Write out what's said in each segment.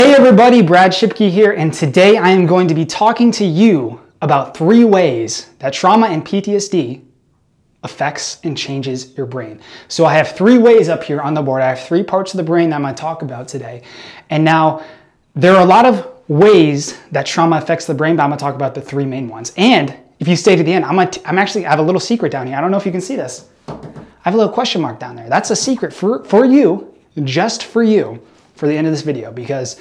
Hey everybody, Brad Shipke here, and today I am going to be talking to you about three ways that trauma and PTSD affects and changes your brain. So I have three ways up here on the board. I have three parts of the brain that I'm going to talk about today. And now there are a lot of ways that trauma affects the brain, but I'm going to talk about the three main ones. And if you stay to the end, I'm, gonna t- I'm actually I have a little secret down here. I don't know if you can see this. I have a little question mark down there. That's a secret for, for you, just for you, for the end of this video, because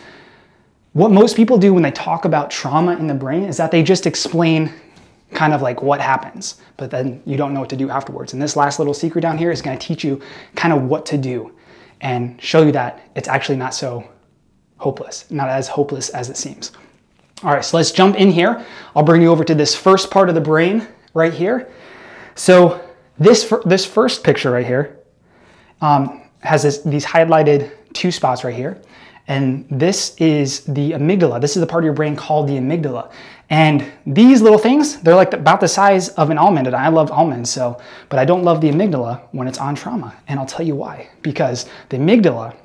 what most people do when they talk about trauma in the brain is that they just explain kind of like what happens, but then you don't know what to do afterwards. And this last little secret down here is going to teach you kind of what to do and show you that it's actually not so hopeless, not as hopeless as it seems. All right, so let's jump in here. I'll bring you over to this first part of the brain right here. So this this first picture right here um, has this, these highlighted two spots right here. And this is the amygdala. This is the part of your brain called the amygdala. And these little things, they're like about the size of an almond. And I love almonds, so, but I don't love the amygdala when it's on trauma. And I'll tell you why. Because the amygdala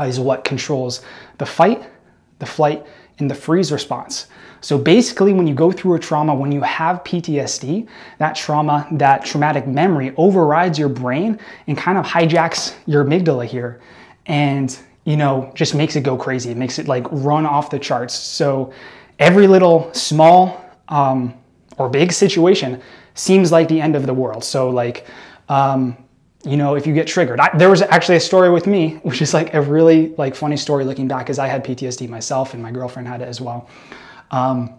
is what controls the fight, the flight, and the freeze response. So basically, when you go through a trauma, when you have PTSD, that trauma, that traumatic memory overrides your brain and kind of hijacks your amygdala here. And you know, just makes it go crazy. It makes it like run off the charts. So every little small um, or big situation seems like the end of the world. So like, um, you know, if you get triggered, I, there was actually a story with me, which is like a really like funny story looking back, because I had PTSD myself and my girlfriend had it as well. Um,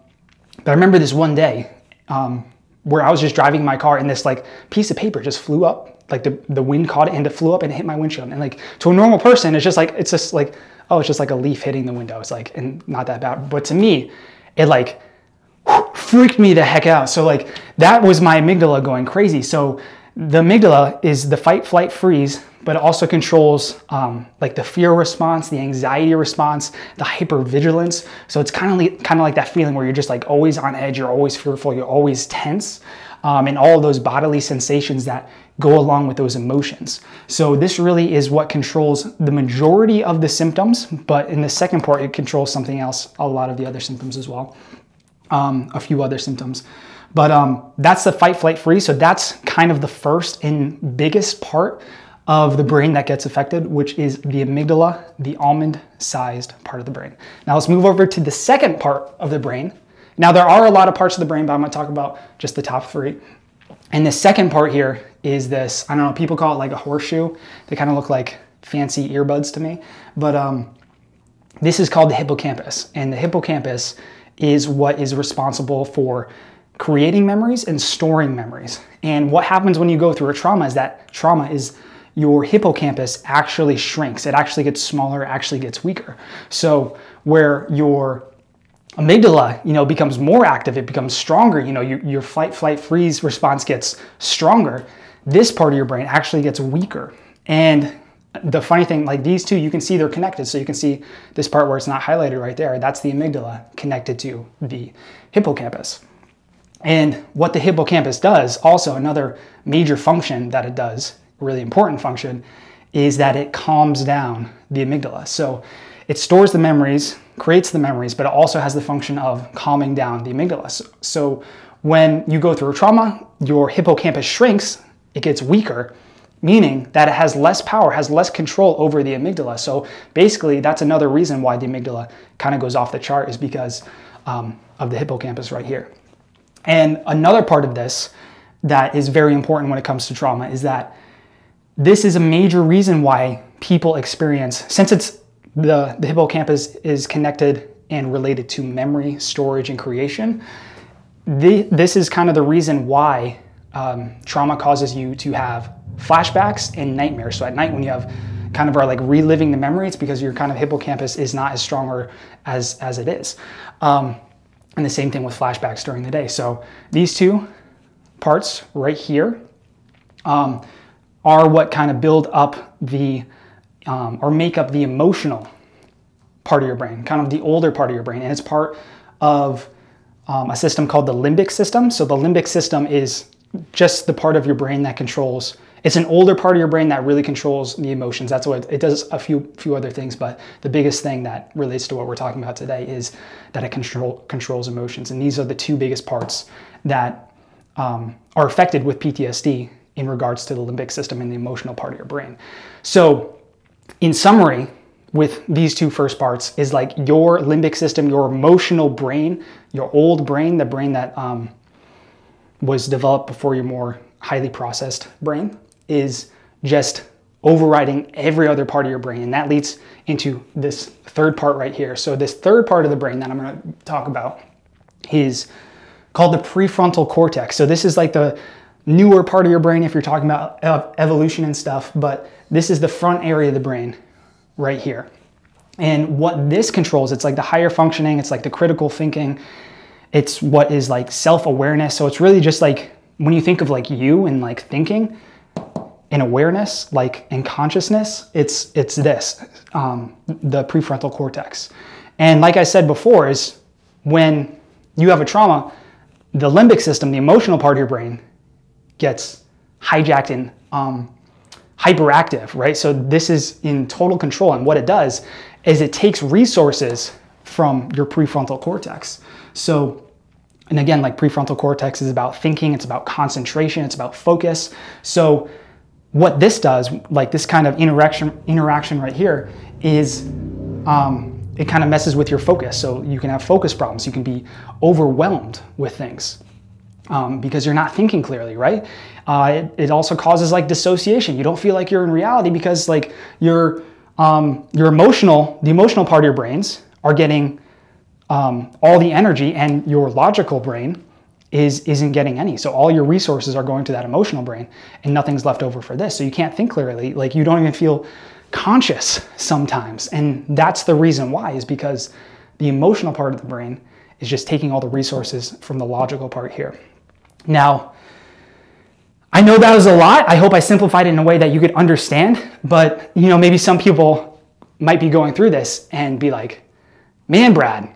but I remember this one day um, where I was just driving my car and this like piece of paper just flew up like the, the wind caught it and it flew up and it hit my windshield. And like to a normal person, it's just like, it's just like, oh, it's just like a leaf hitting the window. It's like, and not that bad. But to me, it like freaked me the heck out. So like that was my amygdala going crazy. So the amygdala is the fight, flight, freeze, but it also controls um, like the fear response, the anxiety response, the hypervigilance. So it's kind of like, kind of like that feeling where you're just like always on edge, you're always fearful, you're always tense, um, and all those bodily sensations that go along with those emotions. So this really is what controls the majority of the symptoms, but in the second part, it controls something else, a lot of the other symptoms as well, um, a few other symptoms. But um, that's the fight, flight, freeze. So that's kind of the first and biggest part of the brain that gets affected, which is the amygdala, the almond sized part of the brain. Now let's move over to the second part of the brain. Now there are a lot of parts of the brain, but I'm gonna talk about just the top three. And the second part here is this, I don't know, people call it like a horseshoe. They kind of look like fancy earbuds to me. But um, this is called the hippocampus. And the hippocampus is what is responsible for creating memories and storing memories. And what happens when you go through a trauma is that trauma is your hippocampus actually shrinks. It actually gets smaller, actually gets weaker. So where your amygdala, you know, becomes more active, it becomes stronger, you know, your, your fight, flight, freeze response gets stronger, this part of your brain actually gets weaker. And the funny thing, like these two, you can see they're connected. So you can see this part where it's not highlighted right there, that's the amygdala connected to the hippocampus. And what the hippocampus does, also another major function that it does, really important function, is that it calms down the amygdala. So it stores the memories, creates the memories, but it also has the function of calming down the amygdala. So, so when you go through a trauma, your hippocampus shrinks, it gets weaker, meaning that it has less power, has less control over the amygdala. So basically, that's another reason why the amygdala kind of goes off the chart is because um, of the hippocampus right here. And another part of this that is very important when it comes to trauma is that this is a major reason why people experience, since it's the, the hippocampus is connected and related to memory, storage, and creation. The, this is kind of the reason why um, trauma causes you to have flashbacks and nightmares. So at night, when you have kind of are like reliving the memory, it's because your kind of hippocampus is not as strong or as as it is. Um, and the same thing with flashbacks during the day. So these two parts right here um, are what kind of build up the um, or make up the emotional part of your brain, kind of the older part of your brain. And it's part of um, a system called the limbic system. So the limbic system is just the part of your brain that controls it's an older part of your brain that really controls the emotions. That's what it does. A few few other things, but the biggest thing that relates to what we're talking about today is that it control controls emotions, and these are the two biggest parts that um, are affected with PTSD in regards to the limbic system and the emotional part of your brain. So, in summary, with these two first parts is like your limbic system, your emotional brain, your old brain, the brain that um, was developed before your more highly processed brain, is just overriding every other part of your brain. And that leads into this third part right here. So, this third part of the brain that I'm going to talk about is called the prefrontal cortex. So, this is like the newer part of your brain if you're talking about evolution and stuff, but this is the front area of the brain right here. And what this controls, it's like the higher functioning, it's like the critical thinking, it's what is like self awareness. So, it's really just like when you think of like you and like thinking, in awareness, like in consciousness, it's it's this, um, the prefrontal cortex. And like I said before, is when you have a trauma, the limbic system, the emotional part of your brain, gets hijacked and um, hyperactive, right? So this is in total control, and what it does is it takes resources from your prefrontal cortex. So and again, like prefrontal cortex is about thinking, it's about concentration, it's about focus. So what this does, like this kind of interaction interaction right here, is um, it kind of messes with your focus. So you can have focus problems. You can be overwhelmed with things um, because you're not thinking clearly, right? Uh, it, it, also causes like dissociation. You don't feel like you're in reality because like your um, your emotional, the emotional part of your brains are getting um, all the energy, and your logical brain is isn't getting any. So all your resources are going to that emotional brain and nothing's left over for this. So you can't think clearly. Like you don't even feel conscious sometimes. And that's the reason why is because the emotional part of the brain is just taking all the resources from the logical part here. Now, I know that was a lot. I hope I simplified it in a way that you could understand, but you know, maybe some people might be going through this and be like, "Man, Brad,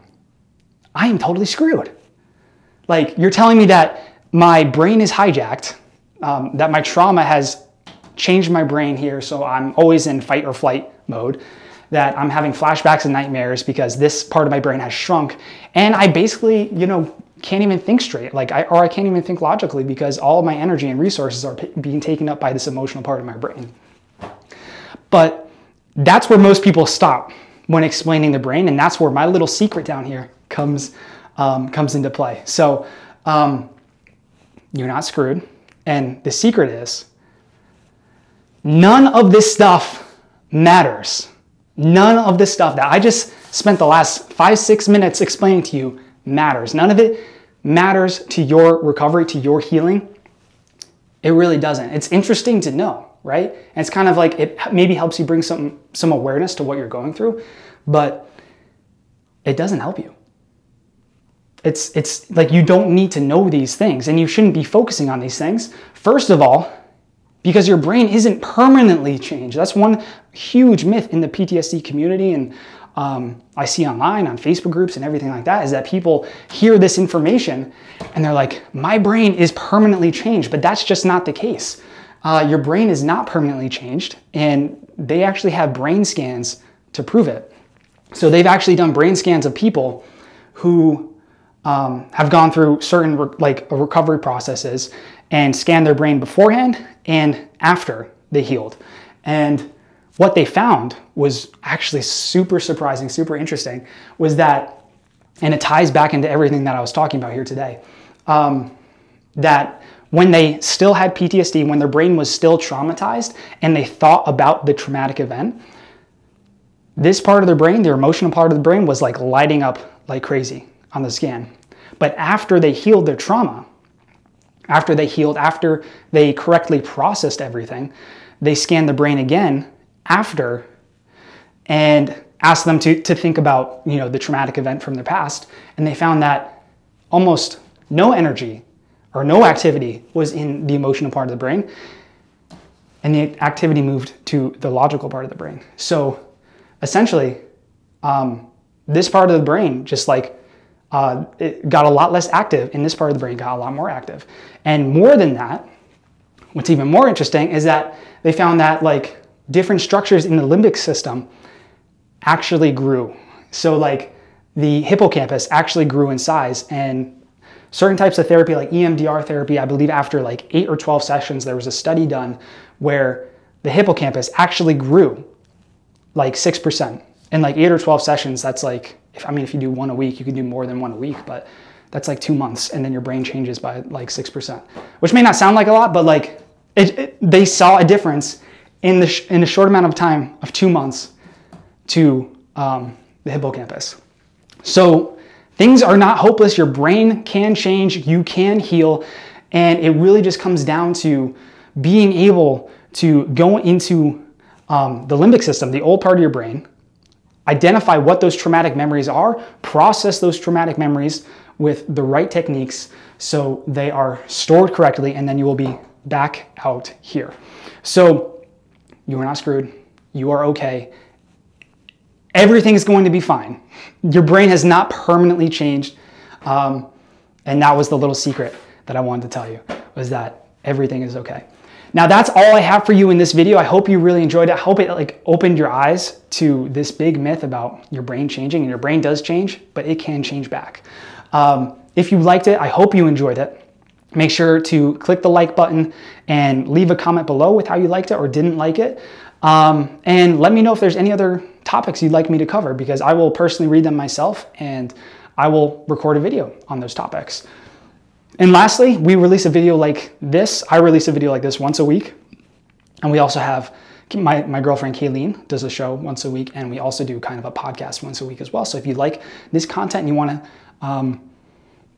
I am totally screwed." Like, you're telling me that my brain is hijacked, um, that my trauma has changed my brain here, so I'm always in fight or flight mode, that I'm having flashbacks and nightmares because this part of my brain has shrunk, and I basically, you know, can't even think straight, like I, or I can't even think logically because all of my energy and resources are p- being taken up by this emotional part of my brain. But that's where most people stop when explaining the brain, and that's where my little secret down here comes um, comes into play. So um, you're not screwed. And the secret is none of this stuff matters. None of this stuff that I just spent the last five, six minutes explaining to you matters. None of it matters to your recovery, to your healing. It really doesn't. It's interesting to know, right? And it's kind of like it maybe helps you bring some some awareness to what you're going through, but it doesn't help you. It's, it's like you don't need to know these things and you shouldn't be focusing on these things. First of all, because your brain isn't permanently changed. That's one huge myth in the PTSD community and um, I see online on Facebook groups and everything like that is that people hear this information and they're like, my brain is permanently changed, but that's just not the case. Uh, your brain is not permanently changed, and they actually have brain scans to prove it. So they've actually done brain scans of people who um, have gone through certain re- like recovery processes and scanned their brain beforehand and after they healed. And what they found was actually super surprising, super interesting, was that, and it ties back into everything that I was talking about here today, um, that when they still had PTSD, when their brain was still traumatized and they thought about the traumatic event, this part of their brain, their emotional part of the brain, was like lighting up like crazy on the scan. But after they healed their trauma, after they healed, after they correctly processed everything, they scanned the brain again after and asked them to, to think about you know the traumatic event from their past. And they found that almost no energy or no activity was in the emotional part of the brain. And the activity moved to the logical part of the brain. So essentially um, this part of the brain just like uh, it got a lot less active, and this part of the brain got a lot more active. And more than that, what's even more interesting is that they found that like different structures in the limbic system actually grew. So like the hippocampus actually grew in size and certain types of therapy like EMDR therapy, I believe after like 8 or 12 sessions there was a study done where the hippocampus actually grew like 6%. In like 8 or 12 sessions that's like if, I mean if you do one a week, you can do more than one a week, but that's like 2 months and then your brain changes by like 6%. Which may not sound like a lot, but like it, it, they saw a difference in the sh- in a short amount of time of 2 months to um, the hippocampus. So things are not hopeless. Your brain can change, you can heal, and it really just comes down to being able to go into um, the limbic system, the old part of your brain, identify what those traumatic memories are, process those traumatic memories with the right techniques so they are stored correctly, and then you will be back out here. So you are not screwed. You are okay everything is going to be fine. Your brain has not permanently changed. Um, and that was the little secret that I wanted to tell you was that everything is okay. Now that's all I have for you in this video. I hope you really enjoyed it. I hope it like opened your eyes to this big myth about your brain changing and your brain does change, but it can change back. Um, if you liked it, I hope you enjoyed it. Make sure to click the like button and leave a comment below with how you liked it or didn't like it. Um, and let me know if there's any other topics you'd like me to cover because I will personally read them myself and I will record a video on those topics. And lastly, we release a video like this. I release a video like this once a week. And we also have my, my girlfriend Kayleen does a show once a week, and we also do kind of a podcast once a week as well. So if you like this content and you want to um,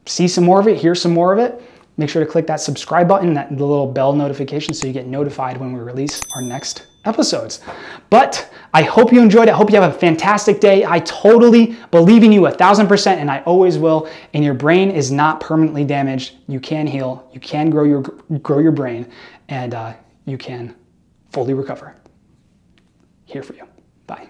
see some more of it, hear some more of it, make sure to click that subscribe button, that little bell notification, so you get notified when we release our next episodes. But I hope you enjoyed it. I hope you have a fantastic day. I totally believe in you a thousand percent, and I always will. And your brain is not permanently damaged. You can heal. You can grow your grow your brain, and uh, you can fully recover. Here for you. Bye.